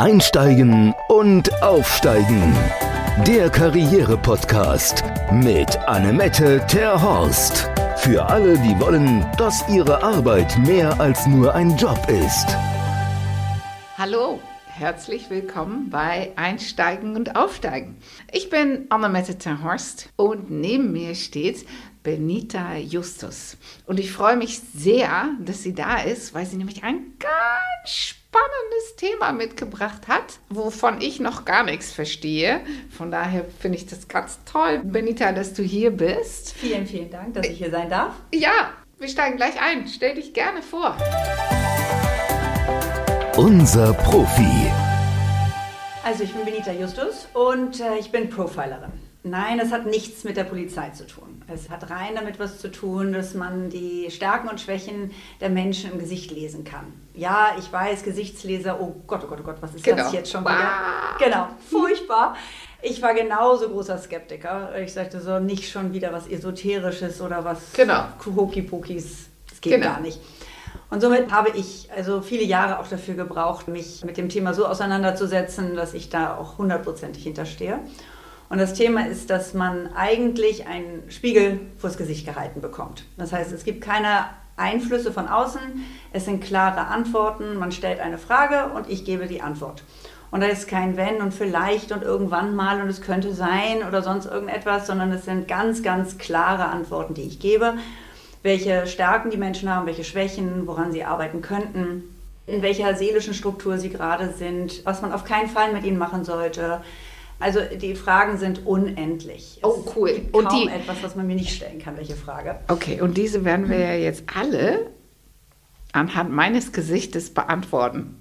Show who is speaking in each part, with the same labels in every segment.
Speaker 1: Einsteigen und Aufsteigen. Der Karriere-Podcast mit Annemette Terhorst. Für alle, die wollen, dass ihre Arbeit mehr als nur ein Job ist.
Speaker 2: Hallo, herzlich willkommen bei Einsteigen und Aufsteigen. Ich bin Annemette Terhorst und neben mir steht Benita Justus. Und ich freue mich sehr, dass sie da ist, weil sie nämlich ein ganz spannendes Thema mitgebracht hat, wovon ich noch gar nichts verstehe. Von daher finde ich das ganz toll, Benita, dass du hier bist.
Speaker 3: Vielen, vielen Dank, dass ich hier sein darf.
Speaker 2: Ja, wir steigen gleich ein. Stell dich gerne vor.
Speaker 1: Unser Profi.
Speaker 3: Also ich bin Benita Justus und äh, ich bin Profilerin. Nein, es hat nichts mit der Polizei zu tun. Es hat rein damit was zu tun, dass man die Stärken und Schwächen der Menschen im Gesicht lesen kann. Ja, ich weiß, Gesichtsleser, oh Gott, oh Gott, oh Gott, was ist genau. das jetzt schon wieder? Genau, furchtbar. Ich war genauso großer Skeptiker. Ich sagte so, nicht schon wieder was Esoterisches oder was
Speaker 2: genau.
Speaker 3: Hokipokis. Das geht genau. gar nicht. Und somit habe ich also viele Jahre auch dafür gebraucht, mich mit dem Thema so auseinanderzusetzen, dass ich da auch hundertprozentig hinterstehe. Und das Thema ist, dass man eigentlich einen Spiegel vors Gesicht gehalten bekommt. Das heißt, es gibt keine Einflüsse von außen, es sind klare Antworten, man stellt eine Frage und ich gebe die Antwort. Und da ist kein Wenn und vielleicht und irgendwann mal und es könnte sein oder sonst irgendetwas, sondern es sind ganz, ganz klare Antworten, die ich gebe. Welche Stärken die Menschen haben, welche Schwächen, woran sie arbeiten könnten, in welcher seelischen Struktur sie gerade sind, was man auf keinen Fall mit ihnen machen sollte, also die Fragen sind unendlich.
Speaker 2: Oh, cool.
Speaker 3: Es und kaum die etwas, was man mir nicht stellen kann, welche Frage.
Speaker 2: Okay, und diese werden wir ja jetzt alle anhand meines Gesichtes beantworten.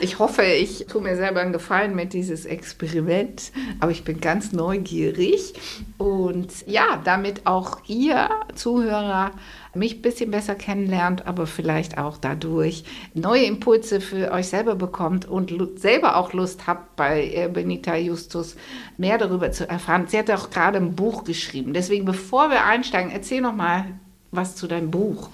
Speaker 2: Ich hoffe, ich tue mir selber einen Gefallen mit dieses Experiment, aber ich bin ganz neugierig und ja, damit auch ihr Zuhörer mich ein bisschen besser kennenlernt, aber vielleicht auch dadurch neue Impulse für euch selber bekommt und selber auch Lust habt, bei äh, Benita Justus mehr darüber zu erfahren. Sie hat auch gerade ein Buch geschrieben. Deswegen, bevor wir einsteigen, erzähl noch mal was zu deinem Buch.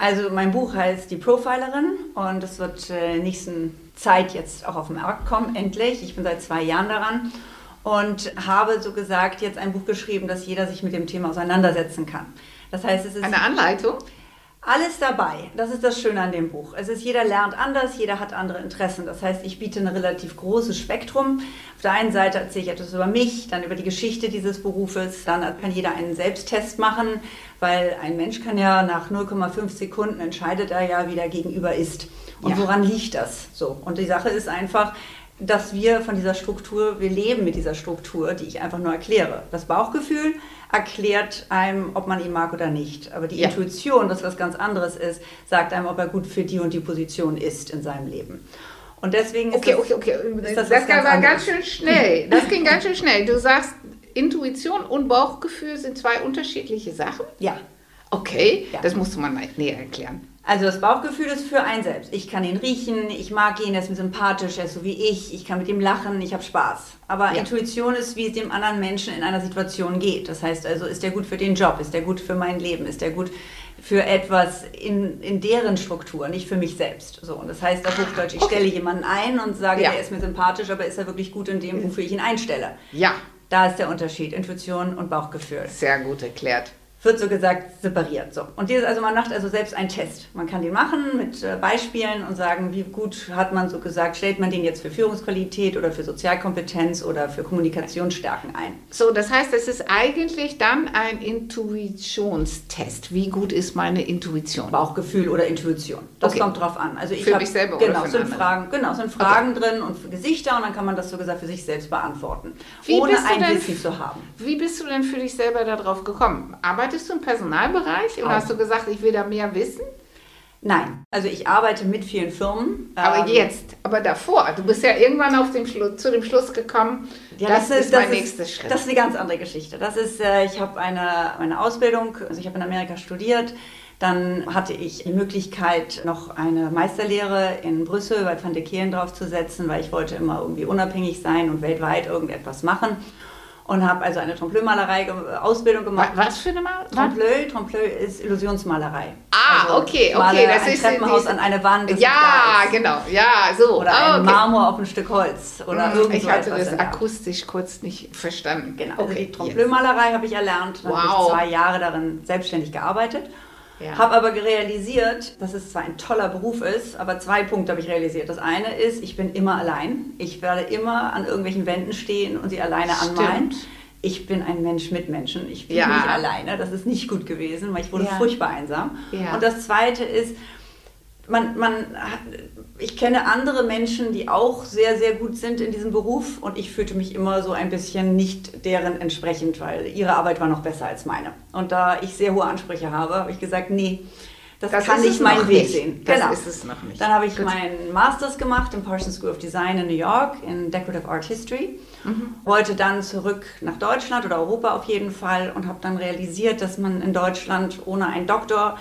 Speaker 3: Also mein Buch heißt Die Profilerin und es wird äh, nächsten Zeit jetzt auch auf den Markt kommen, endlich. Ich bin seit zwei Jahren daran und habe so gesagt jetzt ein Buch geschrieben, dass jeder sich mit dem Thema auseinandersetzen kann. Das heißt, es ist
Speaker 2: eine Anleitung.
Speaker 3: Alles dabei. Das ist das Schöne an dem Buch. Es ist, jeder lernt anders, jeder hat andere Interessen. Das heißt, ich biete ein relativ großes Spektrum. Auf der einen Seite erzähle ich etwas über mich, dann über die Geschichte dieses Berufes. Dann kann jeder einen Selbsttest machen, weil ein Mensch kann ja nach 0,5 Sekunden entscheidet er ja, wie der Gegenüber ist. Und ja. woran liegt das? So. Und die Sache ist einfach, dass wir von dieser Struktur, wir leben mit dieser Struktur, die ich einfach nur erkläre. Das Bauchgefühl erklärt einem, ob man ihn mag oder nicht. Aber die ja. Intuition, das was ganz anderes ist, sagt einem, ob er gut für die und die Position ist in seinem Leben. Und deswegen ist
Speaker 2: okay, das, okay, okay. Das, das ganz war ganz schön schnell. Das ging ganz schön schnell. Du sagst, Intuition und Bauchgefühl sind zwei unterschiedliche Sachen?
Speaker 3: Ja.
Speaker 2: Okay, ja. das musst du mal näher erklären.
Speaker 3: Also das Bauchgefühl ist für einen selbst. Ich kann ihn riechen, ich mag ihn, er ist mir sympathisch, er ist so wie ich, ich kann mit ihm lachen, ich habe Spaß. Aber ja. Intuition ist, wie es dem anderen Menschen in einer Situation geht. Das heißt also, ist er gut für den Job, ist er gut für mein Leben, ist er gut für etwas in, in deren Struktur, nicht für mich selbst. So, und das heißt auf Hochdeutsch, ich okay. stelle jemanden ein und sage, ja. er ist mir sympathisch, aber ist er wirklich gut in dem, wofür ich ihn einstelle?
Speaker 2: Ja.
Speaker 3: Da ist der Unterschied, Intuition und Bauchgefühl.
Speaker 2: Sehr gut erklärt
Speaker 3: wird so gesagt separiert. So. Und dieses, also man macht also selbst einen Test. Man kann den machen mit äh, Beispielen und sagen, wie gut hat man so gesagt, stellt man den jetzt für Führungsqualität oder für Sozialkompetenz oder für Kommunikationsstärken ein.
Speaker 2: So, das heißt, es ist eigentlich dann ein Intuitionstest. Wie gut ist meine Intuition?
Speaker 3: Bauchgefühl oder Intuition. Das okay. kommt drauf an. Also ich
Speaker 2: für hab, mich selber
Speaker 3: genau,
Speaker 2: oder
Speaker 3: für sind Fragen, Genau, sind Fragen okay. drin und Gesichter und dann kann man das so gesagt für sich selbst beantworten.
Speaker 2: Wie
Speaker 3: ohne ein
Speaker 2: denn,
Speaker 3: Wissen zu haben.
Speaker 2: Wie bist du denn für dich selber darauf gekommen? Aber Arbeitest du im Personalbereich oder hast du gesagt, ich will da mehr wissen?
Speaker 3: Nein, also ich arbeite mit vielen Firmen.
Speaker 2: Aber ähm, jetzt, aber davor, du bist ja irgendwann auf dem zu dem Schluss gekommen, ja, das, das, ist, mein nächster Schritt.
Speaker 3: Das ist eine ganz andere Geschichte. Das ist, äh, ich habe eine, eine Ausbildung, also ich habe in Amerika studiert, dann hatte ich die Möglichkeit, noch eine Meisterlehre in Brüssel bei Van de Kelen draufzusetzen, weil ich wollte immer irgendwie unabhängig sein und weltweit irgendetwas machen. Und habe also eine Trompe-l'œil-Malerei-Ausbildung gemacht.
Speaker 2: Was für eine Malerei?
Speaker 3: Trompe-l'œil, Trompe-l'œil ist Illusionsmalerei.
Speaker 2: Ah,
Speaker 3: Also
Speaker 2: okay, okay. Das
Speaker 3: ein
Speaker 2: ist
Speaker 3: Treppenhaus an eine Wand.
Speaker 2: Ja, genau. Ja, so.
Speaker 3: Oder
Speaker 2: Ah,
Speaker 3: ein
Speaker 2: okay.
Speaker 3: Marmor auf ein Stück Holz. Oder irgend
Speaker 2: ich hatte das akustisch kurz nicht verstanden.
Speaker 3: Genau, also
Speaker 2: okay.
Speaker 3: die Trompe-l'œil-Malerei habe ich erlernt. Dann habe
Speaker 2: Wow.
Speaker 3: ich zwei Jahre darin selbstständig gearbeitet.
Speaker 2: Ja.
Speaker 3: Habe aber realisiert, dass es zwar ein toller Beruf ist, aber zwei Punkte habe ich realisiert. Das eine ist, ich bin immer allein. Ich werde immer an irgendwelchen Wänden stehen und sie alleine
Speaker 2: Stimmt.
Speaker 3: anmalen. Ich bin ein Mensch mit Menschen. Ich bin
Speaker 2: Ja.
Speaker 3: nicht alleine. Das ist nicht gut gewesen, weil ich wurde
Speaker 2: Ja.
Speaker 3: furchtbar einsam. Und das zweite ist, man, man, hat- ich kenne andere Menschen, die auch sehr, sehr gut sind in diesem Beruf und ich fühlte mich immer so ein bisschen nicht deren entsprechend, weil ihre Arbeit war noch besser als meine. Und da ich sehr hohe Ansprüche habe, habe ich gesagt, nee, das,
Speaker 2: Das
Speaker 3: kann nicht
Speaker 2: noch
Speaker 3: Weg
Speaker 2: nicht.
Speaker 3: sehen.
Speaker 2: Das ist es noch nicht.
Speaker 3: Dann habe ich
Speaker 2: Gut.
Speaker 3: meinen Masters gemacht im Parsons School of Design in New York in Decorative Art History. Wollte dann zurück nach Deutschland oder Europa auf jeden Fall und habe dann realisiert, dass man in Deutschland ohne einen Doktor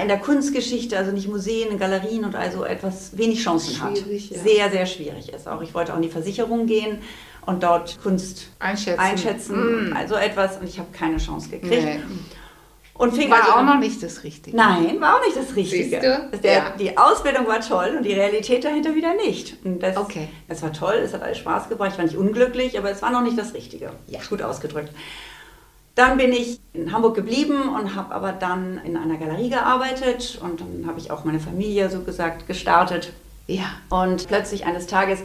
Speaker 3: in der Kunstgeschichte, also nicht Museen, Galerien und also etwas wenig Chancen hat.
Speaker 2: Schwierig, ja.
Speaker 3: Sehr, sehr schwierig ist. Auch ich wollte auch in die Versicherung gehen und dort Kunst
Speaker 2: Einschätzen.
Speaker 3: einschätzen,
Speaker 2: Mm.
Speaker 3: also etwas und ich habe keine Chance gekriegt.
Speaker 2: Nee.
Speaker 3: Und fing
Speaker 2: War
Speaker 3: also
Speaker 2: auch
Speaker 3: an-
Speaker 2: noch nicht das Richtige.
Speaker 3: Nein, war auch nicht das Richtige. Der,
Speaker 2: Ja.
Speaker 3: Die Ausbildung war toll und die Realität dahinter wieder nicht. Und das,
Speaker 2: Okay.
Speaker 3: Es war toll, es hat alles Spaß gebracht, ich war nicht unglücklich, aber es war noch nicht das Richtige.
Speaker 2: Ja.
Speaker 3: Gut ausgedrückt. Dann bin ich in Hamburg geblieben und habe aber dann in einer Galerie gearbeitet und dann habe ich auch meine Familie so gesagt gestartet.
Speaker 2: Ja.
Speaker 3: Und plötzlich eines Tages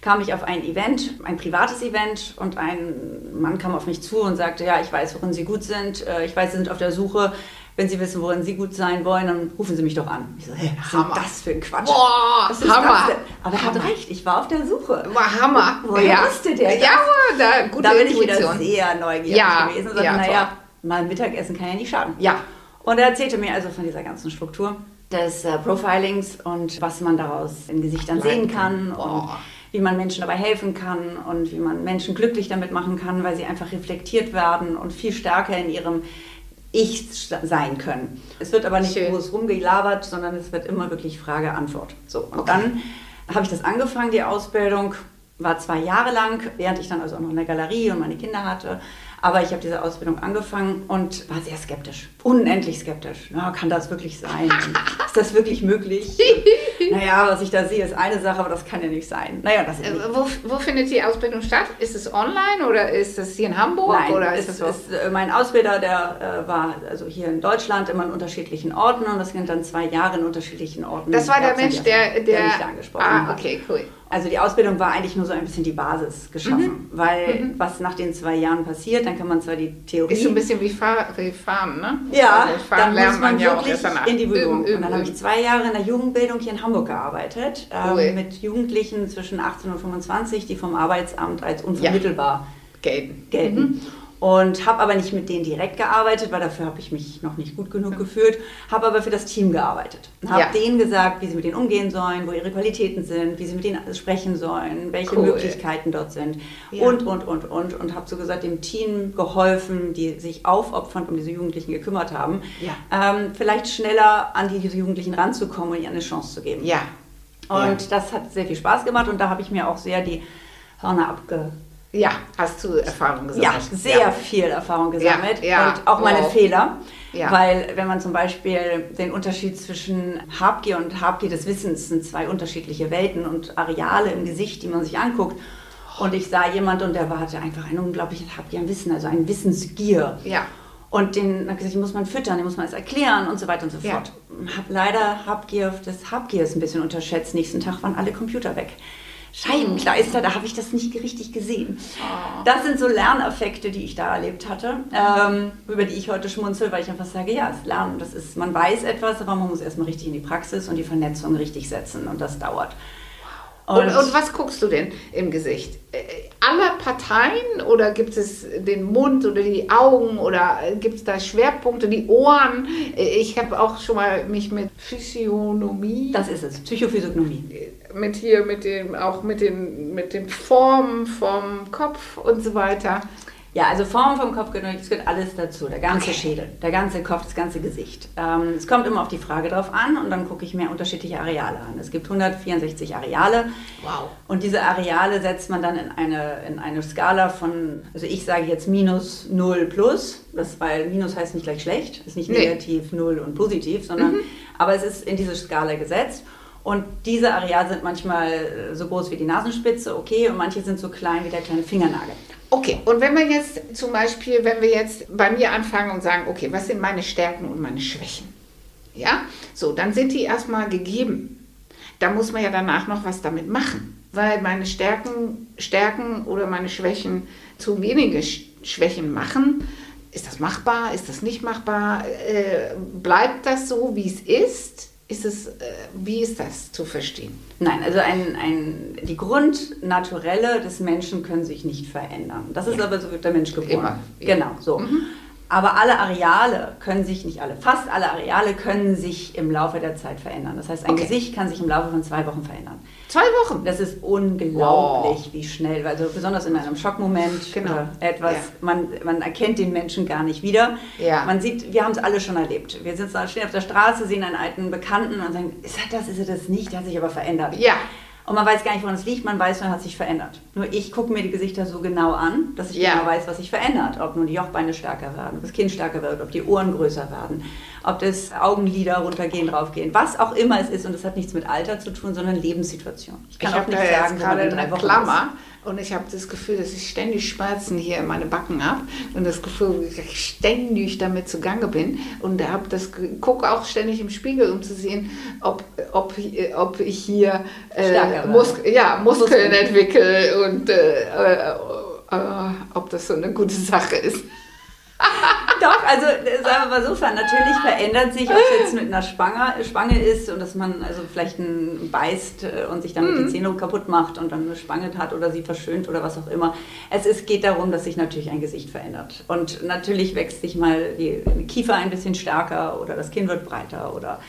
Speaker 3: kam ich auf ein Event, ein privates Event und ein Mann kam auf mich zu und sagte, ja, ich weiß, worin Sie gut sind, äh, ich weiß, Sie sind auf der Suche. Wenn Sie wissen, worin Sie gut sein wollen, dann rufen Sie mich doch an. Ich so, hä, was ist
Speaker 2: Hammer.
Speaker 3: das für ein Quatsch?
Speaker 2: Boah,
Speaker 3: was ist
Speaker 2: Hammer.
Speaker 3: das? Aber er hat recht, ich war auf der Suche.
Speaker 2: War Hammer.
Speaker 3: Woher
Speaker 2: ja.
Speaker 3: wusste der das?
Speaker 2: Ja, da, gute
Speaker 3: da bin ich wieder sehr neugierig
Speaker 2: Ja,
Speaker 3: gewesen und sagte,
Speaker 2: ja,
Speaker 3: naja, mal ein Mittagessen kann ja nicht schaden.
Speaker 2: Ja.
Speaker 3: Und er erzählte mir also von dieser ganzen Struktur des äh, Profilings und was man daraus in Gesichtern sehen
Speaker 2: kann.
Speaker 3: und
Speaker 2: Boah.
Speaker 3: wie man Menschen dabei helfen kann und wie man Menschen glücklich damit machen kann, weil sie einfach reflektiert werden und viel stärker in ihrem Ich sein können. Es wird aber nicht
Speaker 2: Schön.
Speaker 3: groß rumgelabert, sondern es wird immer wirklich Frage-Antwort. So, und
Speaker 2: Okay.
Speaker 3: dann habe ich das angefangen, die Ausbildung, war zwei Jahre lang, während ich dann also auch noch in der Galerie und meine Kinder hatte. Aber ich habe diese Ausbildung angefangen und war sehr skeptisch, unendlich skeptisch. Na, kann das wirklich sein? ist das wirklich möglich? naja, was ich da sehe, ist eine Sache, aber das kann ja nicht sein. Naja, das ist
Speaker 2: Äh,
Speaker 3: nicht.
Speaker 2: Wo, wo findet die Ausbildung statt? Ist es online oder ist es hier in Hamburg?
Speaker 3: Nein,
Speaker 2: oder ist es
Speaker 3: ist, äh, mein Ausbilder, der äh, war also hier in Deutschland immer in unterschiedlichen Orten und das sind dann zwei Jahre in unterschiedlichen Orten.
Speaker 2: das war der Mensch, der,
Speaker 3: der,
Speaker 2: der,
Speaker 3: mich da angesprochen
Speaker 2: Ah,
Speaker 3: hat.
Speaker 2: okay, cool.
Speaker 3: Also die Ausbildung war eigentlich nur so ein bisschen die Basis geschaffen,
Speaker 2: Mhm.
Speaker 3: weil was nach den zwei Jahren passiert, dann kann man zwar die Theorie...
Speaker 2: Ist so ein bisschen wie Fahr wie Fahren, ne?
Speaker 3: Ja,
Speaker 2: Also Fahren
Speaker 3: dann muss
Speaker 2: lernt
Speaker 3: man
Speaker 2: ja auch
Speaker 3: wirklich in die
Speaker 2: üben,
Speaker 3: und dann habe ich zwei Jahre in der Jugendbildung hier in Hamburg gearbeitet,
Speaker 2: Cool.
Speaker 3: ähm, mit Jugendlichen zwischen 18 und 25, die vom Arbeitsamt als unvermittelbar
Speaker 2: Gelten.
Speaker 3: gelten.
Speaker 2: Mhm.
Speaker 3: Und habe aber nicht mit denen direkt gearbeitet, weil dafür habe ich mich noch nicht gut genug gefühlt, habe aber für das Team gearbeitet. Habe
Speaker 2: Ja.
Speaker 3: denen gesagt, wie sie mit denen umgehen sollen, wo ihre Qualitäten sind, wie sie mit denen sprechen sollen, welche
Speaker 2: Cool.
Speaker 3: Möglichkeiten dort sind
Speaker 2: Ja.
Speaker 3: und, und, und, und. Und habe so gesagt, dem Team geholfen, die sich aufopfernd um diese Jugendlichen gekümmert haben,
Speaker 2: Ja.
Speaker 3: ähm, vielleicht schneller an diese Jugendlichen ranzukommen und ihnen eine Chance zu geben.
Speaker 2: Ja.
Speaker 3: Und das hat sehr viel Spaß gemacht und da habe ich mir auch sehr die Hörner abge
Speaker 2: Ja, hast du Erfahrung
Speaker 3: ja,
Speaker 2: gesammelt?
Speaker 3: sehr viel Erfahrung gesammelt
Speaker 2: Ja, ja,
Speaker 3: und auch meine
Speaker 2: wow.
Speaker 3: Fehler.
Speaker 2: Ja.
Speaker 3: Weil wenn man zum Beispiel den Unterschied zwischen Habgier und Habgier des Wissens sind zwei unterschiedliche Welten und Areale im Gesicht, die man sich anguckt. Und ich sah jemand und der war- hatte einfach ein unglaubliches Habgier an Wissen, also eine Wissensgier.
Speaker 2: Ja.
Speaker 3: Und den hat gesagt, den muss man füttern, den muss man alles erklären und so weiter und so
Speaker 2: Ja.
Speaker 3: fort. Hab leider Habgier des Habgiers ein bisschen unterschätzt. Nächsten Tag waren alle Computer weg. Scheibenkleister, da habe ich das nicht richtig gesehen.
Speaker 2: Oh.
Speaker 3: Das sind so Lerneffekte, die ich da erlebt hatte, ähm, über die ich heute schmunzel, weil ich einfach sage, ja, das Lernen, das ist, man weiß etwas, aber man muss erstmal richtig in die Praxis und die Vernetzung richtig setzen und das dauert.
Speaker 2: Und, und was guckst du denn im Gesicht? Äh, Alle Parteien oder gibt es den Mund oder die Augen oder gibt es da Schwerpunkte, die Ohren? Äh, Ich habe auch schon mal mich mit Physiognomie,
Speaker 3: das ist es, Psychophysiognomie.
Speaker 2: Mit hier, mit dem, auch mit den, mit den Formen vom Kopf und so weiter.
Speaker 3: Ja, also Form vom Kopf gehört, es gehört alles dazu. Der ganze
Speaker 2: Okay.
Speaker 3: Schädel, der ganze Kopf, das ganze Gesicht. Ähm, es kommt immer auf die Frage drauf an und dann gucke ich mir unterschiedliche Areale an. Es gibt 164 Areale.
Speaker 2: Wow.
Speaker 3: Und diese Areale setzt man dann in eine, in eine Skala von, also ich sage jetzt minus 0 plus, das, weil minus heißt nicht gleich schlecht, ist nicht
Speaker 2: Nee.
Speaker 3: negativ, 0 und positiv, sondern, aber es ist in diese Skala gesetzt. Und diese Areale sind manchmal äh, so groß wie die Nasenspitze, okay, und manche sind so klein wie der kleine Fingernagel.
Speaker 2: Okay, und wenn wir jetzt zum Beispiel, wenn wir jetzt bei mir anfangen und sagen, okay, was sind meine Stärken und meine Schwächen? Ja, so, dann sind die erstmal gegeben. Da muss man ja danach noch was damit machen, weil meine Stärken, Stärken oder meine Schwächen zu wenige Sch- Schwächen machen. Ist das machbar? Ist das nicht machbar? Äh, bleibt das so, wie es ist? Ist es, äh, wie ist das zu verstehen?
Speaker 3: Nein, also ein, ein, die Grundnaturelle des Menschen können sich nicht verändern. Das ist aber so wird der Mensch geboren.
Speaker 2: Immer.
Speaker 3: Genau, so. Aber alle Areale können sich, nicht alle, fast alle Areale können sich im Laufe der Zeit verändern. Das heißt, ein
Speaker 2: Okay.
Speaker 3: Gesicht kann sich im Laufe von zwei Wochen verändern.
Speaker 2: Zwei Wochen.
Speaker 3: Das ist unglaublich, wie schnell, also besonders in einem Schockmoment
Speaker 2: Genau.
Speaker 3: oder etwas,
Speaker 2: Ja.
Speaker 3: man, man erkennt den Menschen gar nicht wieder.
Speaker 2: Ja.
Speaker 3: Man sieht, wir haben es alle schon erlebt. Wir sitzen, stehen auf der Straße, sehen einen alten Bekannten und sagen, ist er das, ist er das nicht? Der hat sich aber verändert.
Speaker 2: Ja.
Speaker 3: Und man weiß gar nicht, woran es liegt, man weiß nur, er hat sich verändert. Nur ich gucke mir die Gesichter so genau an, dass ich
Speaker 2: Ja.
Speaker 3: genau weiß, was sich verändert. Ob nun die Jochbeine stärker werden, ob das Kinn stärker wird, ob die Ohren größer werden, ob das Augenlider runtergehen, draufgehen, was auch immer es ist. Und das hat nichts mit Alter zu tun, sondern Lebenssituation. Ich kann
Speaker 2: ich
Speaker 3: auch nicht
Speaker 2: da
Speaker 3: sagen,
Speaker 2: jetzt
Speaker 3: man
Speaker 2: gerade
Speaker 3: in drei
Speaker 2: eine
Speaker 3: Wochen
Speaker 2: Klammer und ich habe das Gefühl, dass ich ständig Schmerzen hier in meine Backen habe und das Gefühl, dass ich ständig damit zugange bin und habe das gucke auch ständig im Spiegel, um zu sehen, ob, ob, ob ich hier äh, Mus ja, Muskeln
Speaker 3: Muskeln.
Speaker 2: entwickle und äh, äh, äh, ob das so eine gute Sache ist.
Speaker 3: Doch, also äh, sagen wir mal so, natürlich verändert sich, ob es jetzt mit einer Spange, Spange ist und dass man also vielleicht einen beißt äh, und sich damit
Speaker 2: Mhm.
Speaker 3: die Zähne kaputt macht und dann eine Spange hat oder sie verschönt oder was auch immer. Es ist, geht darum, dass sich natürlich ein Gesicht verändert. Und natürlich wächst sich mal die Kiefer ein bisschen stärker oder das Kinn wird breiter oder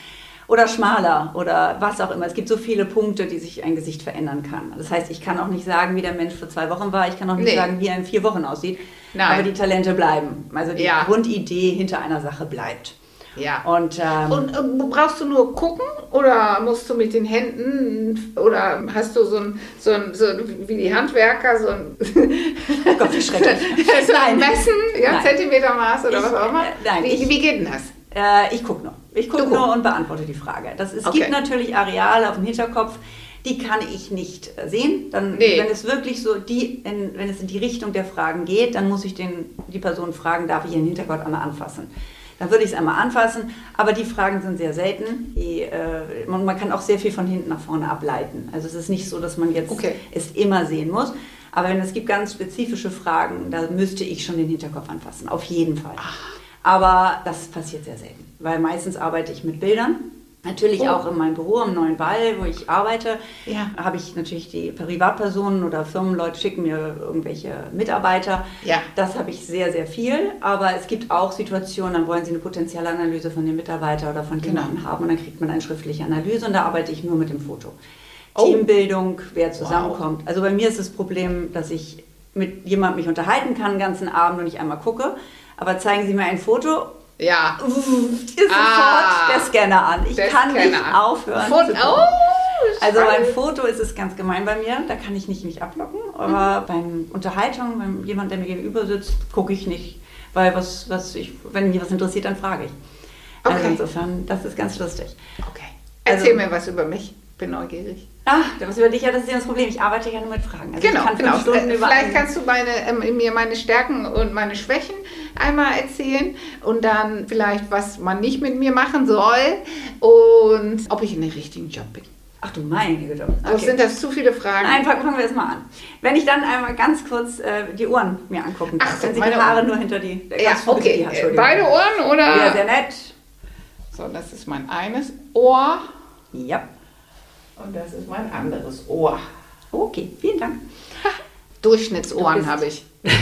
Speaker 3: oder schmaler oder was auch immer. Es gibt so viele Punkte, die sich ein Gesicht verändern kann. Das heißt, ich kann auch nicht sagen, wie der Mensch vor zwei Wochen war. Ich kann auch nicht
Speaker 2: Nee.
Speaker 3: sagen, wie er in vier Wochen aussieht.
Speaker 2: Nein.
Speaker 3: Aber die Talente bleiben. Also die
Speaker 2: Ja.
Speaker 3: Grundidee hinter einer Sache bleibt.
Speaker 2: Ja.
Speaker 3: Und, ähm,
Speaker 2: Und äh, brauchst du nur gucken oder musst du mit den Händen oder hast du so ein, so ein, so ein wie die Handwerker, so ein,
Speaker 3: oh Gott, wie schrecklich.
Speaker 2: so ein. Messen, ja. Zentimetermaß oder
Speaker 3: Ich-
Speaker 2: was auch immer?
Speaker 3: äh, nein,
Speaker 2: wie,
Speaker 3: ich-
Speaker 2: wie geht denn das?
Speaker 3: Äh, ich gucke. Ich gucke nur und beantworte die Frage. Das, es
Speaker 2: Okay.
Speaker 3: gibt natürlich Areale auf dem Hinterkopf, die kann ich nicht äh, sehen. Dann,
Speaker 2: Nee.
Speaker 3: Wenn es wirklich so, die in, wenn es in die Richtung der Fragen geht, dann muss ich den, die Person fragen, darf ich ihren Hinterkopf einmal anfassen. Dann würde ich es einmal anfassen, aber die Fragen sind sehr selten. Die, äh, man, man kann auch sehr viel von hinten nach vorne ableiten. Also es ist nicht so, dass man jetzt
Speaker 2: Okay.
Speaker 3: es immer sehen muss. Aber wenn es gibt ganz spezifische Fragen, da müsste ich schon den Hinterkopf anfassen, auf jeden Fall. Aber das passiert sehr selten, weil meistens arbeite ich mit Bildern. Natürlich
Speaker 2: Oh.
Speaker 3: auch in meinem Büro am Neuen Ball, wo ich arbeite,
Speaker 2: Ja.
Speaker 3: habe ich natürlich die Privatpersonen oder Firmenleute schicken mir irgendwelche Mitarbeiter.
Speaker 2: Ja.
Speaker 3: Das habe ich sehr, sehr viel. Aber es gibt auch Situationen, dann wollen sie eine potenzielle Analyse von dem Mitarbeiter oder von
Speaker 2: Genau.
Speaker 3: jemandem haben und dann kriegt man eine schriftliche Analyse und da arbeite ich nur mit dem Foto.
Speaker 2: Oh.
Speaker 3: Teambildung, wer zusammenkommt. Also bei mir ist das Problem, dass ich mit jemandem mich unterhalten kann den ganzen Abend und ich einmal gucke. Aber zeigen Sie mir ein Foto,
Speaker 2: Ja.
Speaker 3: ist sofort
Speaker 2: Ah.
Speaker 3: der Scanner an. Ich kann nicht
Speaker 2: Scanner.
Speaker 3: aufhören.
Speaker 2: Von, oh.
Speaker 3: Also beim. Foto ist es ganz gemein bei mir, da kann ich nicht mich ablocken, aber beim Unterhaltung, beim jemand, der mir gegenüber sitzt, gucke ich nicht, weil was, was ich, wenn mich was interessiert, dann frage ich. Also
Speaker 2: Okay.
Speaker 3: insofern, das ist ganz lustig.
Speaker 2: Okay. Erzähl
Speaker 3: Also-
Speaker 2: mir was über mich. Bin neugierig.
Speaker 3: Ah, was über dich, ja, das ist ja das Problem. Ich arbeite ja nur mit Fragen. Also
Speaker 2: Genau,
Speaker 3: kann
Speaker 2: genau. Äh, Vielleicht kannst du meine, ähm, mir meine Stärken und meine Schwächen einmal erzählen und dann vielleicht, was man nicht mit mir machen soll und ob ich in den richtigen Job bin.
Speaker 3: Ach du meine Güte.
Speaker 2: Okay.
Speaker 3: Okay.
Speaker 2: Sind das zu viele Fragen?
Speaker 3: Nein, fangen, wir erst mal an. Wenn ich dann einmal ganz kurz äh, die Ohren mir angucken darf,
Speaker 2: Ach
Speaker 3: wenn Sie
Speaker 2: meine
Speaker 3: die Haare
Speaker 2: Ohren.
Speaker 3: nur hinter die...
Speaker 2: ja,
Speaker 3: bitte die
Speaker 2: okay. Äh,
Speaker 3: Entschuldigung.
Speaker 2: Beide Ohren oder?
Speaker 3: Ja, sehr nett.
Speaker 2: So, das ist mein eines Ohr
Speaker 3: Ja.
Speaker 2: Und das ist mein anderes Ohr.
Speaker 3: Okay, vielen Dank. Du
Speaker 2: Durchschnittsohren habe ich.
Speaker 3: Das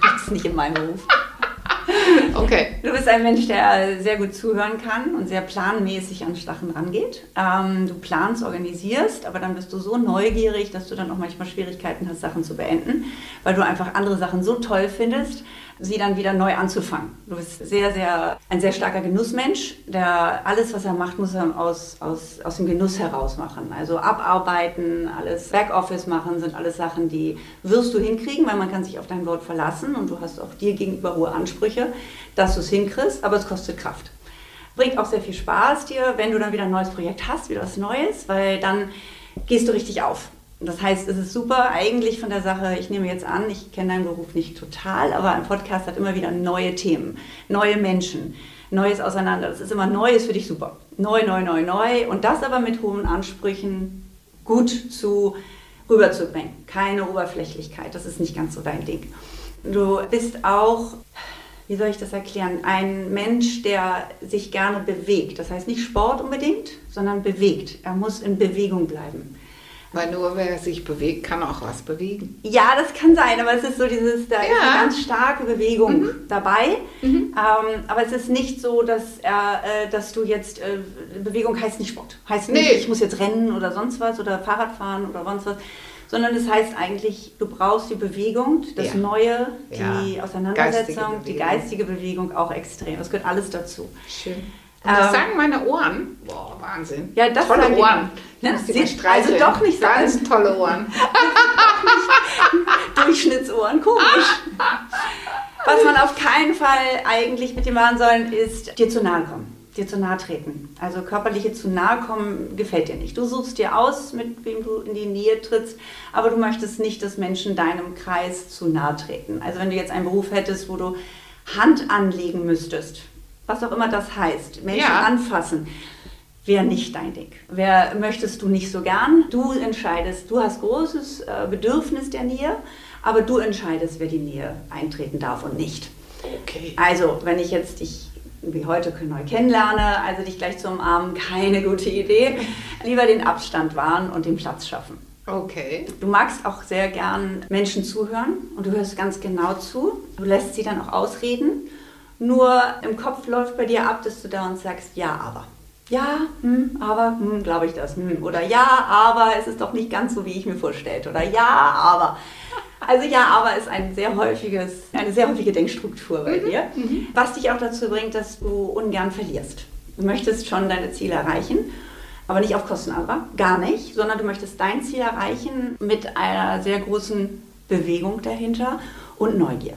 Speaker 3: gibt's nicht in meinem Beruf.
Speaker 2: Okay.
Speaker 3: Du bist ein Mensch, der sehr gut zuhören kann und sehr planmäßig an Sachen rangeht. Ähm, du planst, organisierst, aber dann bist du so neugierig, dass du dann auch manchmal Schwierigkeiten hast, Sachen zu beenden, weil du einfach andere Sachen so toll findest, sie dann wieder neu anzufangen. Du bist sehr, sehr, ein sehr starker Genussmensch, der alles, was er macht, muss er aus, aus, aus dem Genuss heraus machen. Also abarbeiten, alles Backoffice machen, sind alles Sachen, die wirst du hinkriegen, weil man kann sich auf dein Wort verlassen und du hast auch dir gegenüber hohe Ansprüche, dass du es hinkriegst, aber es kostet Kraft. Bringt auch sehr viel Spaß dir, wenn du dann wieder ein neues Projekt hast, wieder was Neues, weil dann gehst du richtig auf. Das heißt, es ist super eigentlich von der Sache, ich nehme jetzt an, ich kenne deinen Beruf nicht total, aber ein Podcast hat immer wieder neue Themen, neue Menschen, Neues auseinander. Das ist immer neu, ist für dich super. Neu, neu, neu, neu. Und das aber mit hohen Ansprüchen gut zu rüberzubringen. Keine Oberflächlichkeit, das ist nicht ganz so dein Ding. Du bist auch, wie soll ich das erklären, ein Mensch, der sich gerne bewegt. Das heißt nicht Sport unbedingt, sondern bewegt. Er muss in Bewegung bleiben.
Speaker 2: Weil nur wer sich bewegt, kann auch was bewegen.
Speaker 3: Ja, das kann sein, aber es ist so dieses, da ja. ist eine ganz starke Bewegung mhm. dabei. Mhm. Ähm, aber es ist nicht so, dass, er, äh, dass du jetzt, äh, Bewegung heißt nicht Sport. Heißt nicht, nee. ich muss jetzt rennen oder sonst was oder Fahrrad fahren oder sonst was. Sondern es heißt eigentlich, du brauchst die Bewegung, das ja. Neue, die ja. Auseinandersetzung, geistige die geistige Bewegung auch extrem. Das gehört alles dazu.
Speaker 2: Schön. Und das ähm, sagen meine Ohren. Boah, Wahnsinn.
Speaker 3: Ja, das tolle Ohren.
Speaker 2: Ne? Sieht also doch nicht so Ganz an. tolle Ohren.
Speaker 3: Durchschnittsohren, komisch. Was man auf keinen Fall eigentlich mit dir machen soll, ist dir zu nahe kommen. Dir zu nahe treten. Also körperliche zu nahe kommen gefällt dir nicht. Du suchst dir aus, mit wem du in die Nähe trittst, aber du möchtest nicht, dass Menschen deinem Kreis zu nahe treten. Also wenn du jetzt einen Beruf hättest, wo du Hand anlegen müsstest, was auch immer das heißt, Menschen ja. anfassen, wäre nicht dein Ding. Wer möchtest du nicht so gern? Du entscheidest, du hast großes äh, Bedürfnis der Nähe, aber du entscheidest, wer die Nähe eintreten darf und nicht.
Speaker 2: Okay.
Speaker 3: Also, wenn ich jetzt dich wie heute neu kennenlerne, also dich gleich zu umarmen, keine gute Idee. Lieber den Abstand wahren und den Platz schaffen.
Speaker 2: Okay.
Speaker 3: Du magst auch sehr gern Menschen zuhören und du hörst ganz genau zu. Du lässt sie dann auch ausreden nur im Kopf läuft bei dir ab, dass du da und sagst, ja, aber. Ja, hm, aber, hm, glaube ich das. Hm. Oder ja, aber es ist doch nicht ganz so, wie ich mir vorstellte. Oder ja, aber. Also ja, aber ist ein sehr häufiges, eine sehr häufige Denkstruktur bei mhm. dir, mhm. was dich auch dazu bringt, dass du ungern verlierst. Du möchtest schon deine Ziele erreichen, aber nicht auf Kosten anderer, gar nicht, sondern du möchtest dein Ziel erreichen mit einer sehr großen Bewegung dahinter und Neugier.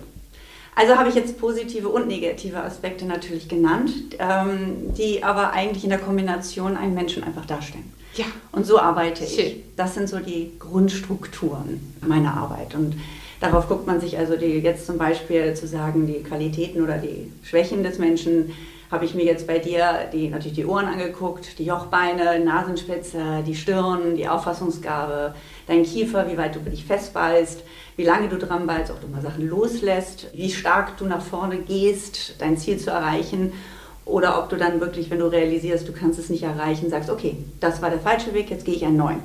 Speaker 3: Also habe ich jetzt positive und negative Aspekte natürlich genannt, ähm, die aber eigentlich in der Kombination einen Menschen einfach darstellen.
Speaker 2: Ja.
Speaker 3: Und so arbeite Schön. ich. Das sind so die Grundstrukturen meiner Arbeit. Und darauf guckt man sich also die, jetzt zum Beispiel zu sagen, die Qualitäten oder die Schwächen des Menschen habe ich mir jetzt bei dir die, natürlich die Ohren angeguckt, die Jochbeine, Nasenspitze, die Stirn, die Auffassungsgabe, dein Kiefer, wie weit du dich festbeißt, wie lange du dran bleibst, ob du mal Sachen loslässt, wie stark du nach vorne gehst, dein Ziel zu erreichen. Oder ob du dann wirklich, wenn du realisierst, du kannst es nicht erreichen, sagst, okay, das war der falsche Weg, jetzt gehe ich einen neuen.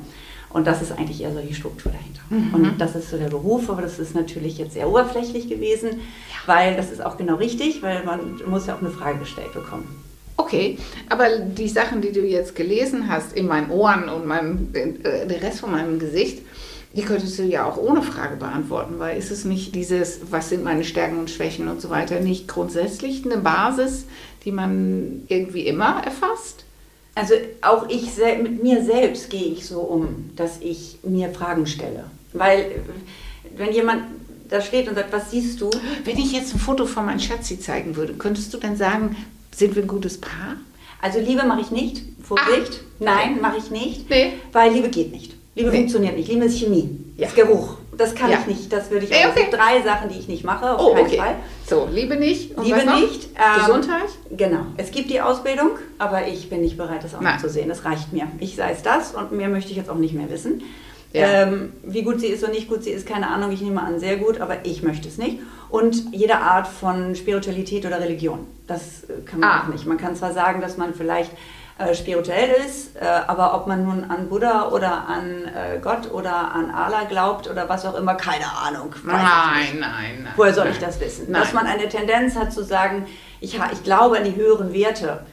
Speaker 3: Und das ist eigentlich eher so die Struktur dahinter. Mhm. Und das ist so der Beruf, aber das ist natürlich jetzt sehr oberflächlich gewesen, ja. weil das ist auch genau richtig, weil man muss ja auch eine Frage gestellt bekommen.
Speaker 2: Okay, aber die Sachen, die du jetzt gelesen hast in meinen Ohren und meinem, äh, der Rest von meinem Gesicht, die könntest du ja auch ohne Frage beantworten, weil ist es nicht dieses, was sind meine Stärken und Schwächen und so weiter, nicht grundsätzlich eine Basis, die man irgendwie immer erfasst?
Speaker 3: Also auch ich mit mir selbst gehe ich so um, dass ich mir Fragen stelle. Weil wenn jemand da steht und sagt, was siehst du?
Speaker 2: Wenn ich jetzt ein Foto von meinem Schatzi zeigen würde, könntest du dann sagen, sind wir ein gutes Paar?
Speaker 3: Also Liebe mache ich nicht. Vorsicht. Ach, Nein, mache ich nicht.
Speaker 2: Nee.
Speaker 3: Weil Liebe geht nicht. Liebe nee. funktioniert nicht. Liebe ist Chemie. Ja. Ist Geruch. Das kann ja. ich nicht. Das würde ich auch. Okay. drei Sachen, die ich nicht mache. Auf
Speaker 2: oh, keinen okay. Fall. So, Liebe nicht.
Speaker 3: Und Liebe nicht.
Speaker 2: Ähm, Gesundheit?
Speaker 3: Genau. Es gibt die Ausbildung, aber ich bin nicht bereit, das auch Nein. noch zu sehen. Das reicht mir. Ich sei es das und mehr möchte ich jetzt auch nicht mehr wissen. Ja. Ähm, wie gut sie ist oder nicht gut sie ist, keine Ahnung. Ich nehme an, sehr gut, aber ich möchte es nicht. Und jede Art von Spiritualität oder Religion. Das äh, kann man ah. auch nicht. Man kann zwar sagen, dass man vielleicht äh, spirituell ist, äh, aber ob man nun an Buddha oder an äh, Gott oder an Allah glaubt oder was auch immer, keine Ahnung.
Speaker 2: Nein, nein, nein.
Speaker 3: Woher soll ich das wissen?
Speaker 2: Nein.
Speaker 3: Dass man eine Tendenz hat zu sagen, ich, ich glaube an die höheren Werte,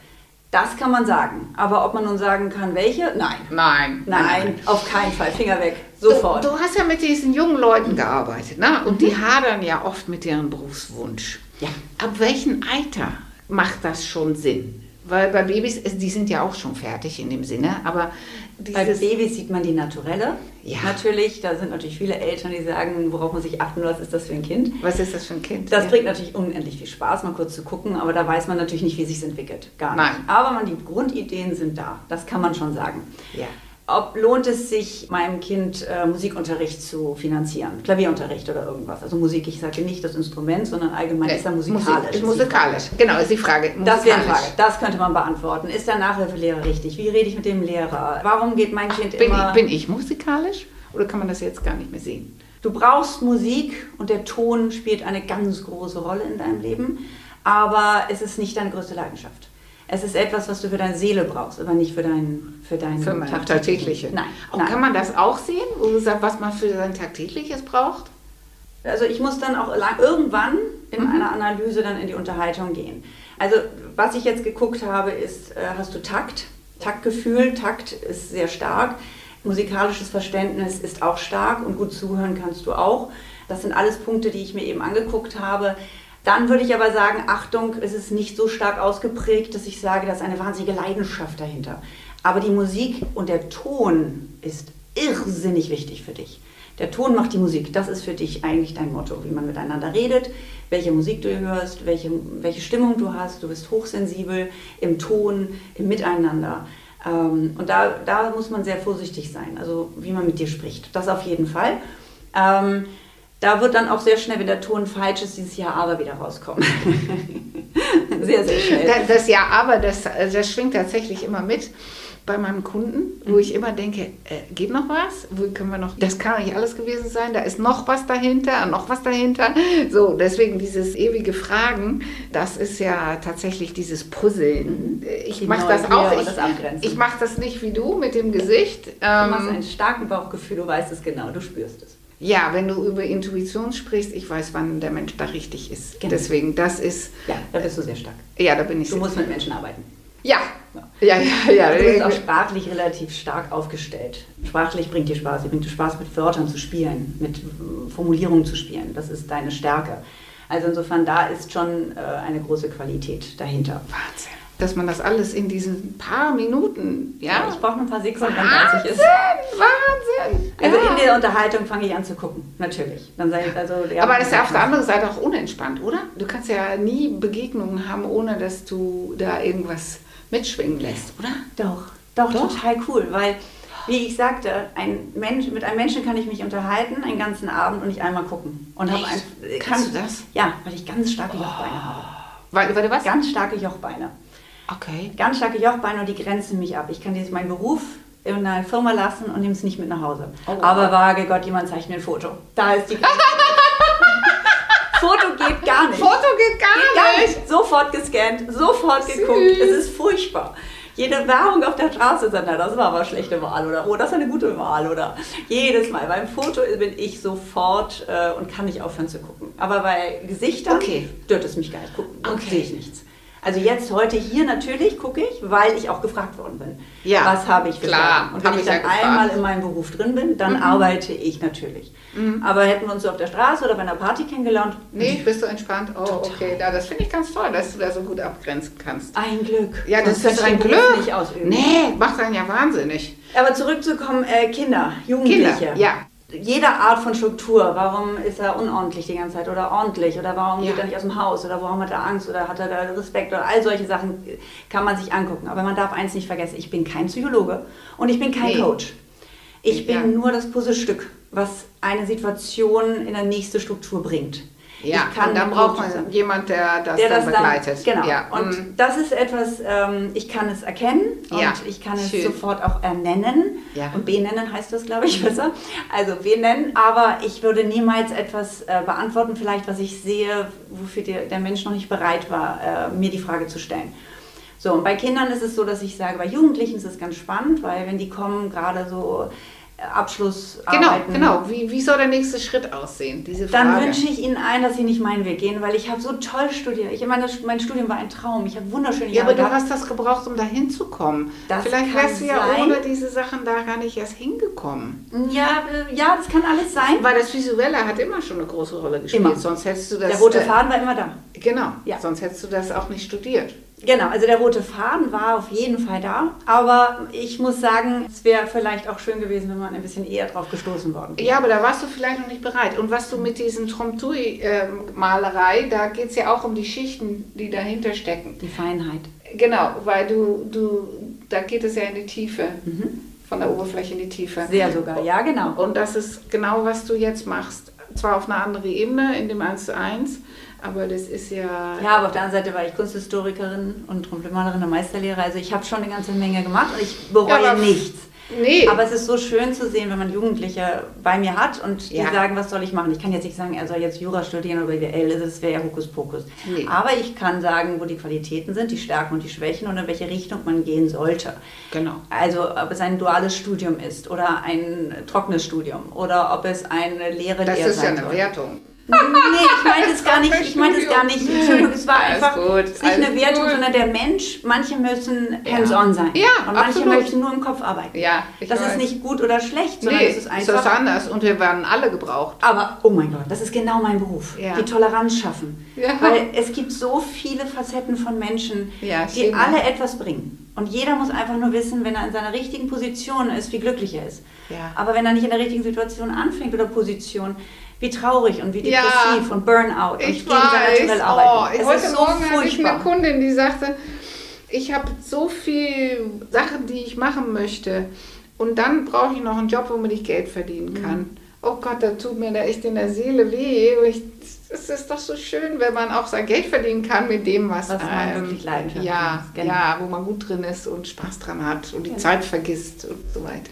Speaker 3: das kann man sagen. Aber ob man nun sagen kann, welche? Nein.
Speaker 2: Nein,
Speaker 3: Nein, auf keinen Fall. Finger weg. Sofort.
Speaker 2: Du, du hast ja mit diesen jungen Leuten gearbeitet, ne? Und die hadern ja oft mit deren Berufswunsch.
Speaker 3: Ja.
Speaker 2: Ab welchem Alter macht das schon Sinn? Weil bei Babys, es- die sind ja auch schon fertig in dem Sinne, aber
Speaker 3: Bei. Babys sieht man die Naturelle.
Speaker 2: Ja.
Speaker 3: Natürlich, da sind natürlich viele Eltern, die sagen, worauf muss ich achten, was ist das für ein Kind?
Speaker 2: was ist das für ein Kind?
Speaker 3: Das
Speaker 2: Ja.
Speaker 3: bringt natürlich unendlich viel Spaß, mal kurz zu gucken, aber da weiß man natürlich nicht, wie sich entwickelt. Gar nicht.
Speaker 2: Nein.
Speaker 3: Aber man, die Grundideen sind da, das kann man schon sagen.
Speaker 2: Ja.
Speaker 3: Ob lohnt es sich, meinem Kind äh, Musikunterricht zu finanzieren? Klavierunterricht oder irgendwas? Also Musik, ich sage nicht das Instrument, sondern allgemein ist er musikalisch.
Speaker 2: Musik, musikalisch, genau, ist die Frage.
Speaker 3: das wäre eine. Frage. Das könnte man beantworten. Ist der Nachhilfelehrer richtig? Wie rede ich mit dem Lehrer? Warum geht mein Kind
Speaker 2: Bin
Speaker 3: immer...
Speaker 2: ich, bin ich musikalisch oder kann man das jetzt gar nicht mehr sehen?
Speaker 3: Du brauchst Musik und der Ton spielt eine ganz große Rolle in deinem Leben, aber es ist nicht deine größte Leidenschaft. Es ist etwas, was du für deine Seele brauchst, aber nicht für dein für dein
Speaker 2: Für mein Tagtägliche.
Speaker 3: Nein,
Speaker 2: Und
Speaker 3: nein.
Speaker 2: kann man das auch sehen, wo du sagst, was man für sein Tagtägliches braucht?
Speaker 3: Also ich muss dann auch lang, irgendwann in
Speaker 2: Mhm.
Speaker 3: einer Analyse dann in die Unterhaltung gehen. Also was ich jetzt geguckt habe, ist, äh, hast du Takt? Taktgefühl, Takt ist sehr stark. Musikalisches Verständnis ist auch stark und gut zuhören kannst du auch. Das sind alles Punkte, die ich mir eben angeguckt habe. Dann würde ich aber sagen, Achtung, es ist nicht so stark ausgeprägt, dass ich sage, da ist eine wahnsinnige Leidenschaft dahinter. Aber die Musik und der Ton ist irrsinnig wichtig für dich. Der Ton macht die Musik. Das ist für dich eigentlich dein Motto, wie man miteinander redet, welche Musik du hörst, welche, welche Stimmung du hast. Du bist hochsensibel im Ton, im Miteinander. Ähm, und da, da muss man sehr vorsichtig sein, also wie man mit dir spricht. Das auf jeden Fall. Ähm, da wird dann auch sehr schnell, wenn der Ton falsch ist, dieses Ja, aber wieder rauskommen. sehr, sehr schnell.
Speaker 2: Das, das ja, aber das, das schwingt tatsächlich immer mit bei meinem Kunden, wo ich immer denke, äh, geht noch was? Wo können wir noch? Das kann nicht alles gewesen sein. Da ist noch was dahinter, noch was dahinter. So, deswegen dieses ewige Fragen, das ist ja tatsächlich dieses Puzzeln. Ich
Speaker 3: Die
Speaker 2: mache das auch. Ich,
Speaker 3: das
Speaker 2: ich mache das nicht wie du mit dem Gesicht.
Speaker 3: Du hast
Speaker 2: Ähm,
Speaker 3: ein starken Bauchgefühl, du weißt es genau, du spürst es.
Speaker 2: Ja, wenn du über Intuition sprichst, ich weiß, wann der Mensch da richtig ist.
Speaker 3: Genau.
Speaker 2: Deswegen, das ist,
Speaker 3: Ja, da bist du sehr stark.
Speaker 2: ja, da bin ich
Speaker 3: Du musst mit Menschen arbeiten.
Speaker 2: Ja, ja, ja, ja.
Speaker 3: Du bist auch sprachlich relativ stark aufgestellt. Sprachlich bringt dir Spaß. Es bringt dir Spaß, mit Wörtern zu spielen, mit Formulierungen zu spielen. Das ist deine Stärke. Also insofern, da ist schon äh, eine große Qualität dahinter.
Speaker 2: Wahnsinn. Dass man das alles in diesen paar Minuten, ja?
Speaker 3: Ich brauche ein paar Sekunden, dann weiß ich
Speaker 2: Wahnsinn. Wahnsinn.
Speaker 3: Also
Speaker 2: ja.
Speaker 3: in der Unterhaltung fange ich an zu gucken, natürlich. Dann sage ich also, ja,
Speaker 2: Aber das ist ja auf der anderen Seite auch unentspannt, oder? Du kannst ja nie Begegnungen haben, ohne dass du da irgendwas mitschwingen lässt, oder?
Speaker 3: Doch, doch,
Speaker 2: Doch?
Speaker 3: total cool, weil, wie ich sagte, ein Mensch, mit einem Menschen kann ich mich unterhalten einen ganzen Abend und nicht einmal gucken. Und habe ein,
Speaker 2: Kannst du das?
Speaker 3: Ja, weil ich ganz starke Jochbeine habe.
Speaker 2: Weil, weil du was?
Speaker 3: Ganz starke Jochbeine.
Speaker 2: Okay.
Speaker 3: Ganz starke Jochbeine und die grenzen mich ab. Ich kann dieses, meinen Beruf in einer Firma lassen und nehme es nicht mit nach Hause.
Speaker 2: Oh, wow.
Speaker 3: Aber wage Gott, jemand zeigt mir ein Foto. Da ist die Grenze. Foto geht gar nicht.
Speaker 2: Foto geht gar
Speaker 3: Geht gar
Speaker 2: nicht.
Speaker 3: nicht. Sofort gescannt, sofort
Speaker 2: Süß.
Speaker 3: geguckt. Es ist furchtbar. Jede Werbung auf der Straße ist dann, na, das war aber eine schlechte Wahl oder oh, das ist eine gute Wahl oder jedes Mal. Beim Foto bin ich sofort äh, und kann nicht aufhören zu gucken. Aber bei Gesichtern
Speaker 2: Okay.
Speaker 3: stört es mich gar nicht. Gucken,
Speaker 2: Okay.
Speaker 3: sehe ich nichts. Also jetzt heute hier natürlich gucke ich, weil ich auch gefragt worden bin.
Speaker 2: Ja,
Speaker 3: Was habe ich für
Speaker 2: klar,
Speaker 3: Sachen? Und wenn ich
Speaker 2: ja
Speaker 3: dann
Speaker 2: gefragt.
Speaker 3: einmal in meinem Beruf drin bin, dann
Speaker 2: Mhm.
Speaker 3: arbeite ich natürlich. Aber hätten wir uns so auf der Straße oder bei einer Party kennengelernt,
Speaker 2: Nee, bist du entspannt? Oh, okay. Ja, das finde ich ganz toll, dass du da so gut abgrenzen kannst.
Speaker 3: ein Glück.
Speaker 2: Ja, das
Speaker 3: Sonst
Speaker 2: ist ein
Speaker 3: den Beruf
Speaker 2: Glück.
Speaker 3: nicht ausüben.
Speaker 2: Nee, macht einen ja wahnsinnig.
Speaker 3: Aber zurückzukommen, äh, Kinder, Jugendliche.
Speaker 2: Kinder, ja.
Speaker 3: Jede Art von Struktur, warum ist er unordentlich die ganze Zeit oder ordentlich oder warum
Speaker 2: Ja.
Speaker 3: geht er nicht aus dem Haus oder warum hat er Angst oder hat er da Respekt oder all solche Sachen kann man sich angucken. Aber man darf eins nicht vergessen, ich bin kein Psychologe und ich bin kein
Speaker 2: Nee.
Speaker 3: Coach. Ich bin
Speaker 2: Ja.
Speaker 3: nur das Puzzlestück, was eine Situation in eine nächste Struktur bringt.
Speaker 2: Ja,
Speaker 3: ich kann
Speaker 2: und dann braucht
Speaker 3: Coach sein
Speaker 2: man jemand, der das
Speaker 3: der das
Speaker 2: begleitet.
Speaker 3: Dann, genau.
Speaker 2: Ja.
Speaker 3: Und
Speaker 2: mm.
Speaker 3: das ist etwas, ähm, ich kann es erkennen und
Speaker 2: Ja,
Speaker 3: ich kann es
Speaker 2: schön.
Speaker 3: sofort auch ernennen.
Speaker 2: Ja.
Speaker 3: Und benennen heißt das, glaube ich, besser. Also benennen, aber ich würde niemals etwas äh, beantworten, vielleicht was ich sehe, wofür der, der Mensch noch nicht bereit war, äh, mir die Frage zu stellen. So, und bei Kindern ist es so, dass ich sage, bei Jugendlichen ist es ganz spannend, weil wenn die kommen, gerade so Abschlussarbeiten.
Speaker 2: Genau, genau. Wie, wie soll der nächste Schritt aussehen?
Speaker 3: Diese Frage. Dann wünsche ich Ihnen ein, dass Sie nicht meinen Weg gehen, weil ich habe so toll studiert. Ich meine, mein Studium war ein Traum. Ich habe wunderschöne
Speaker 2: Jahre Ja, aber du hast das gebraucht, um da hinzukommen. Vielleicht wärst du ja ohne diese Sachen da gar nicht erst hingekommen.
Speaker 3: Ja, äh, ja, das kann alles sein.
Speaker 2: Weil das Visuelle hat immer schon eine große Rolle gespielt.
Speaker 3: Immer.
Speaker 2: Sonst hättest du das.
Speaker 3: Der rote äh, Faden war immer da.
Speaker 2: Genau. Ja. Sonst hättest du das auch nicht studiert.
Speaker 3: Genau, also der rote Faden war auf jeden Fall da. Aber ich muss sagen, es wäre vielleicht auch schön gewesen, wenn man ein bisschen eher drauf gestoßen worden wäre.
Speaker 2: Ja, aber da warst du vielleicht noch nicht bereit. Und was du mit diesen Tromtui-Malerei, da geht es ja auch um die Schichten, die dahinter stecken.
Speaker 3: Die Feinheit.
Speaker 2: Genau, weil du, du da geht es ja in die Tiefe. Mhm. Von der Oberfläche in die Tiefe.
Speaker 3: Sehr sogar, ja, genau.
Speaker 2: Und das ist genau, was du jetzt machst. Zwar auf einer anderen Ebene, in dem 1 zu 1, aber das ist ja.
Speaker 3: Ja, aber auf der anderen Seite war ich Kunsthistorikerin und Trompetenmalerin der Meisterlehre. Also ich habe schon eine ganze Menge gemacht und ich bereue ja, nichts. Nee. Aber es ist so schön zu sehen, wenn man Jugendliche bei mir hat und die ja. sagen, was soll ich machen? Ich kann jetzt nicht sagen, er soll jetzt Jura studieren oder BWL, das wäre ja Hokuspokus. Nee. Aber ich kann sagen, wo die Qualitäten sind, die Stärken und die Schwächen und in welche Richtung man gehen sollte.
Speaker 2: Genau.
Speaker 3: Also ob es ein duales Studium ist oder ein trockenes Studium oder ob es eine Lehre
Speaker 2: Das ist ja eine soll. Wertung.
Speaker 3: Nee, ich meinte es gar nicht. Ich meinte es gar nicht. Entschuldigung, es war einfach gut, nicht eine Wertung, gut. sondern der Mensch. Manche müssen hands-on sein.
Speaker 2: Ja,
Speaker 3: und manche absolut. möchten nur im Kopf arbeiten.
Speaker 2: Ja,
Speaker 3: das weiß. ist nicht gut oder schlecht, sondern nee, es ist einfach.
Speaker 2: Das ist anders und wir werden alle gebraucht.
Speaker 3: Aber oh mein Gott, das ist genau mein Beruf. Ja. Die Toleranz schaffen. Ja. Weil es gibt so viele Facetten von Menschen, ja, die alle etwas bringen. Und jeder muss einfach nur wissen, wenn er in seiner richtigen Position ist, wie glücklich er ist. Ja. Aber wenn er nicht in der richtigen Situation anfängt oder Position, wie traurig und wie depressiv ja, und Burnout und
Speaker 2: ich gegen sein arbeiten. Oh, heute so Morgen furchtbar. hatte ich eine Kundin, die sagte, ich habe so viele Sachen, die ich machen möchte und dann brauche ich noch einen Job, womit ich Geld verdienen kann. Mhm. Oh Gott, da tut mir da echt in der Seele weh. Ich, es ist doch so schön, wenn man auch sein Geld verdienen kann mit dem, was,
Speaker 3: was man ähm, wirklich leidenschaftlich
Speaker 2: ja, genau. ja, wo man gut drin ist und Spaß dran hat und die genau. Zeit vergisst und so weiter.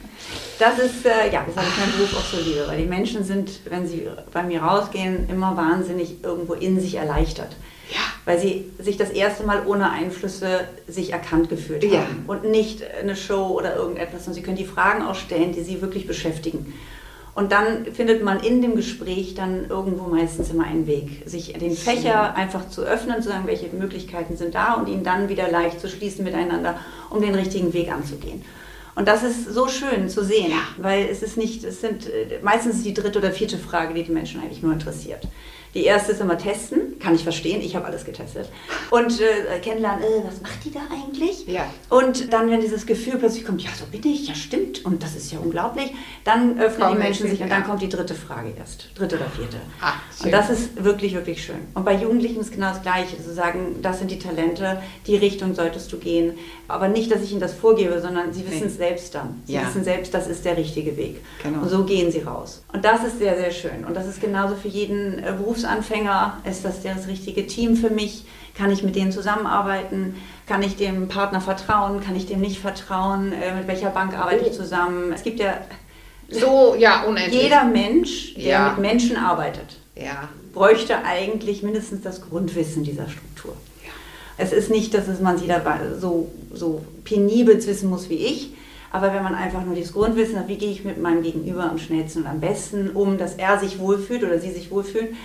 Speaker 3: Das ist, äh, ja, weshalb ich meinen Beruf auch so liebe, weil die Menschen sind, wenn sie bei mir rausgehen, immer wahnsinnig irgendwo in sich erleichtert.
Speaker 2: Ja.
Speaker 3: Weil sie sich das erste Mal ohne Einflüsse sich erkannt gefühlt haben.
Speaker 2: Ja.
Speaker 3: Und nicht eine Show oder irgendetwas. Und sie können die Fragen auch stellen, die sie wirklich beschäftigen. Und dann findet man in dem Gespräch dann irgendwo meistens immer einen Weg, sich den Fächer einfach zu öffnen, zu sagen, welche Möglichkeiten sind da und ihn dann wieder leicht zu schließen miteinander, um den richtigen Weg anzugehen. Und das ist so schön zu sehen, weil es ist nicht, es sind äh, meistens die dritte oder vierte Frage, die die Menschen eigentlich nur interessiert. Die erste ist immer testen, kann ich verstehen, ich habe alles getestet. Und äh, kennenlernen, äh, was macht die da eigentlich?
Speaker 2: Ja.
Speaker 3: Und dann, wenn dieses Gefühl plötzlich kommt, ja, so bin ich, ja, stimmt, und das ist ja unglaublich, dann öffnen Komm, die Menschen sich und dann kommt die dritte Frage erst, dritte oder vierte.
Speaker 2: Ah,
Speaker 3: und das ist wirklich, wirklich schön. Und bei Jugendlichen ist genau das Gleiche, zu sagen, das sind die Talente, die Richtung solltest du gehen. Aber nicht, dass ich ihnen das vorgebe, sondern sie wissen nee. es selbst dann. Sie ja. wissen selbst, das ist der richtige Weg.
Speaker 2: Genau.
Speaker 3: Und so gehen sie raus. Und das ist sehr, sehr schön. Und das ist genauso für jeden äh, Berufs Berufsanfänger? Ist das das richtige Team für mich? Kann ich mit denen zusammenarbeiten? Kann ich dem Partner vertrauen? Kann ich dem nicht vertrauen? Äh, mit welcher Bank arbeite ich zusammen? Es gibt ja
Speaker 2: so, ja, unendlich.
Speaker 3: Jeder Mensch, der
Speaker 2: ja.
Speaker 3: mit Menschen arbeitet,
Speaker 2: ja.
Speaker 3: bräuchte eigentlich mindestens das Grundwissen dieser Struktur.
Speaker 2: Ja.
Speaker 3: Es ist nicht, dass es man sie da so, so penibel wissen muss wie ich, aber wenn man einfach nur dieses Grundwissen hat, wie gehe ich mit meinem Gegenüber am schnellsten und am besten um, dass er sich wohlfühlt oder sie sich wohlfühlen,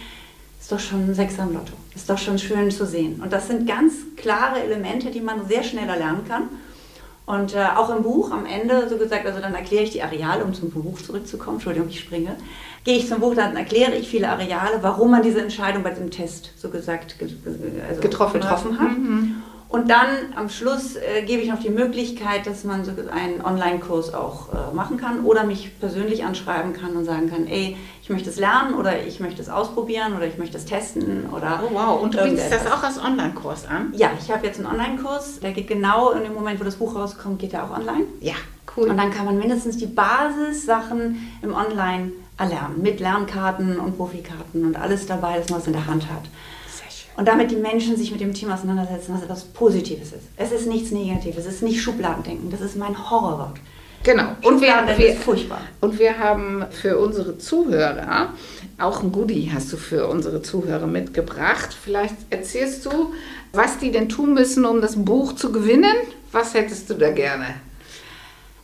Speaker 3: ist doch schon ein Sechser am Lotto. Ist doch schon schön zu sehen. Und das sind ganz klare Elemente, die man sehr schnell erlernen kann. Und äh, auch im Buch am Ende, so gesagt, also dann erkläre ich die Areale, um zum Buch zurückzukommen. Entschuldigung, ich springe. Gehe ich zum Buch, dann erkläre ich viele Areale, warum man diese Entscheidung bei diesem Test, so gesagt,
Speaker 2: also getroffen,
Speaker 3: getroffen hat. hat. Mhm. Und dann am Schluss äh, gebe ich noch die Möglichkeit, dass man so einen Online-Kurs auch äh, machen kann oder mich persönlich anschreiben kann und sagen kann, ey, ich möchte es lernen oder ich möchte es ausprobieren oder ich möchte es testen oder.
Speaker 2: Oh wow, und du bietest das auch als Online-Kurs an?
Speaker 3: Ja, ich habe jetzt einen Online-Kurs, der geht genau in dem Moment, wo das Buch rauskommt, geht er auch online.
Speaker 2: Ja, cool.
Speaker 3: Und dann kann man mindestens die Basissachen im Online erlernen, mit Lernkarten und Profikarten und alles dabei, dass man es in der Hand hat. Und damit die Menschen sich mit dem Thema auseinandersetzen, was etwas Positives ist. Es ist nichts Negatives, es ist nicht Schubladendenken, das ist mein Horrorwort.
Speaker 2: Genau.
Speaker 3: Und wir, wir, furchtbar.
Speaker 2: Und wir haben für unsere Zuhörer auch ein Goodie hast du für unsere Zuhörer mitgebracht. Vielleicht erzählst du, was die denn tun müssen, um das Buch zu gewinnen. Was hättest du da gerne?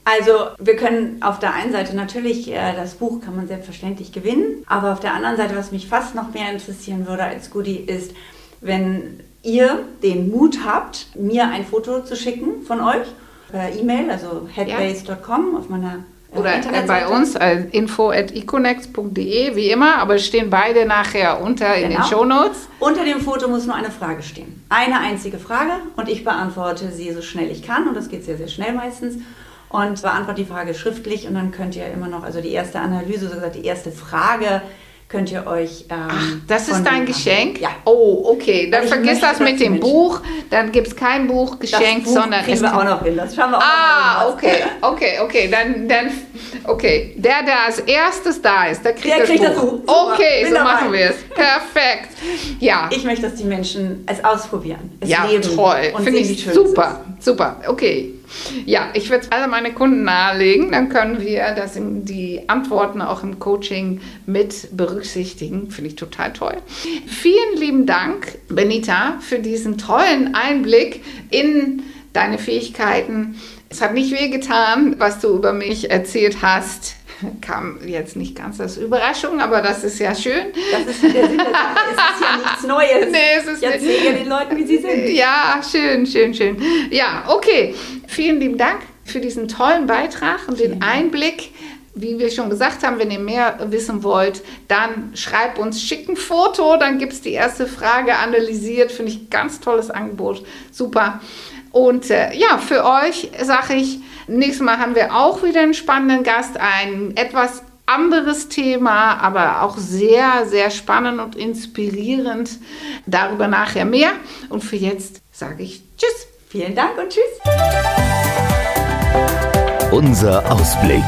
Speaker 3: Also wir können auf der einen Seite natürlich, äh, das Buch kann man selbstverständlich gewinnen, aber auf der anderen Seite, was mich fast noch mehr interessieren würde als Goodie, ist, wenn ihr den Mut habt, mir ein Foto zu schicken von euch per E-Mail, also headbase.com auf meiner
Speaker 2: äh, oder bei uns äh, info at econex.de, wie immer, aber stehen beide nachher unter in genau. den Shownotes.
Speaker 3: Unter dem Foto muss nur eine Frage stehen. Eine einzige Frage und ich beantworte sie so schnell ich kann und das geht sehr, sehr schnell meistens und beantworte die Frage schriftlich und dann könnt ihr immer noch, also die erste Analyse, so gesagt, die erste Frage könnt ihr euch. Ähm, Ach,
Speaker 2: das ist dein Geschenk?
Speaker 3: Ja.
Speaker 2: Oh, okay. Dann vergiss das mit dem Buch. Dann gibt es kein Buch geschenkt,
Speaker 3: das Buch
Speaker 2: sondern.
Speaker 3: Kriegen wir auch noch hin. Das schauen wir auch
Speaker 2: ah, noch okay, okay, okay. Dann, dann, okay. Der, der als erstes da ist, der kriegt, der das, kriegt Buch. das Buch. Super. Okay, Bin so dabei. machen wir es. Perfekt. Ja.
Speaker 3: Ich möchte, dass die Menschen es ausprobieren. Es
Speaker 2: ja,
Speaker 3: leben
Speaker 2: toll. Finde ich super. Super. Okay. Ja, ich würde es alle meine Kunden nahelegen, dann können wir das in die Antworten auch im Coaching mit berücksichtigen. Finde ich total toll. Vielen lieben Dank, Benita, für diesen tollen Einblick in deine Fähigkeiten. Es hat nicht wehgetan, was du über mich erzählt hast kam jetzt nicht ganz als Überraschung, aber das ist ja schön.
Speaker 3: Das ist der Sinn der Sache. Es ist ja nichts Neues. Nee, es ist ich erzähle ja den Leuten, wie sie sind.
Speaker 2: Ja, schön, schön, schön. Ja, okay. Vielen lieben Dank für diesen tollen Beitrag und den Einblick wie wir schon gesagt haben, wenn ihr mehr wissen wollt, dann schreibt uns, schickt ein Foto, dann gibt es die erste Frage analysiert. Finde ich ganz tolles Angebot. Super. Und äh, ja, für euch sage ich, nächstes Mal haben wir auch wieder einen spannenden Gast, ein etwas anderes Thema, aber auch sehr, sehr spannend und inspirierend. Darüber nachher mehr. Und für jetzt sage ich Tschüss.
Speaker 3: Vielen Dank und Tschüss.
Speaker 1: Unser Ausblick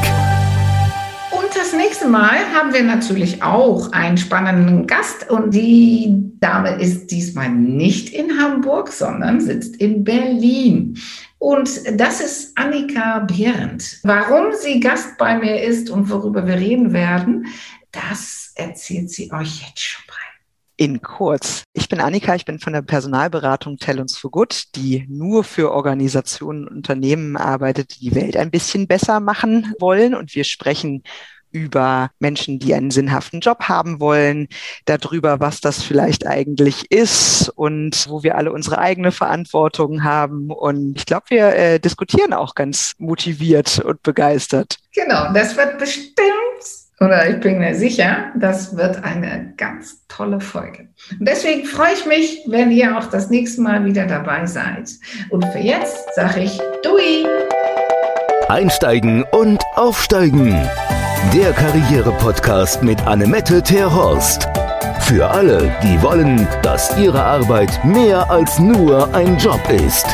Speaker 2: das nächste Mal haben wir natürlich auch einen spannenden Gast und die Dame ist diesmal nicht in Hamburg, sondern sitzt in Berlin. Und das ist Annika Behrendt. Warum sie Gast bei mir ist und worüber wir reden werden, das erzählt sie euch jetzt schon rein.
Speaker 4: In kurz. Ich bin Annika, ich bin von der Personalberatung uns for Good, die nur für Organisationen und Unternehmen arbeitet, die die Welt ein bisschen besser machen wollen. Und wir sprechen über Menschen, die einen sinnhaften Job haben wollen, darüber, was das vielleicht eigentlich ist und wo wir alle unsere eigene Verantwortung haben. Und ich glaube, wir äh, diskutieren auch ganz motiviert und begeistert.
Speaker 2: Genau, das wird bestimmt, oder ich bin mir sicher, das wird eine ganz tolle Folge. Und deswegen freue ich mich, wenn ihr auch das nächste Mal wieder dabei seid. Und für jetzt sage ich Dui!
Speaker 1: Einsteigen und aufsteigen. Der Karriere-Podcast mit Annemette Terhorst. Für alle, die wollen, dass ihre Arbeit mehr als nur ein Job ist.